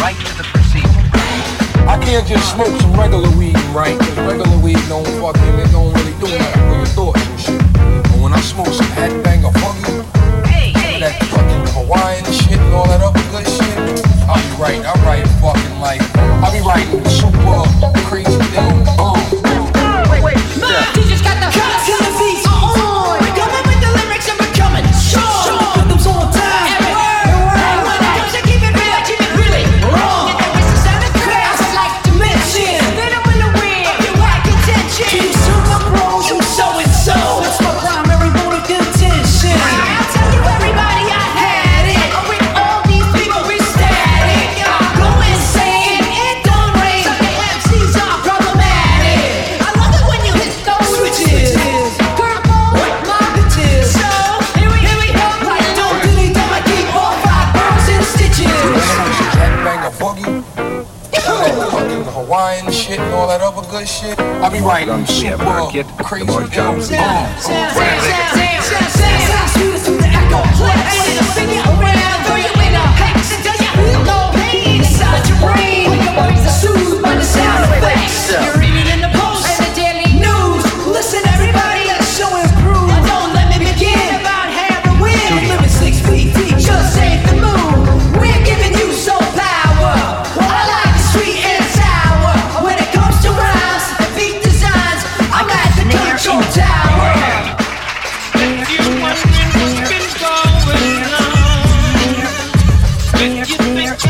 right to the proceeding. I can't just smoke some regular weed, right? Cause regular weed don't fucking, it don't really do nothing for your thoughts and shit. But when I smoke some headbang banger fucking, hey, hey, that fucking Hawaiian shit and all that other good shit, I be right, I'm right. wine shit and all that other good shit. I be writing shit. We have an arcade, crazy, crazy, crazy, crazy, crazy, crazy, smear, smear.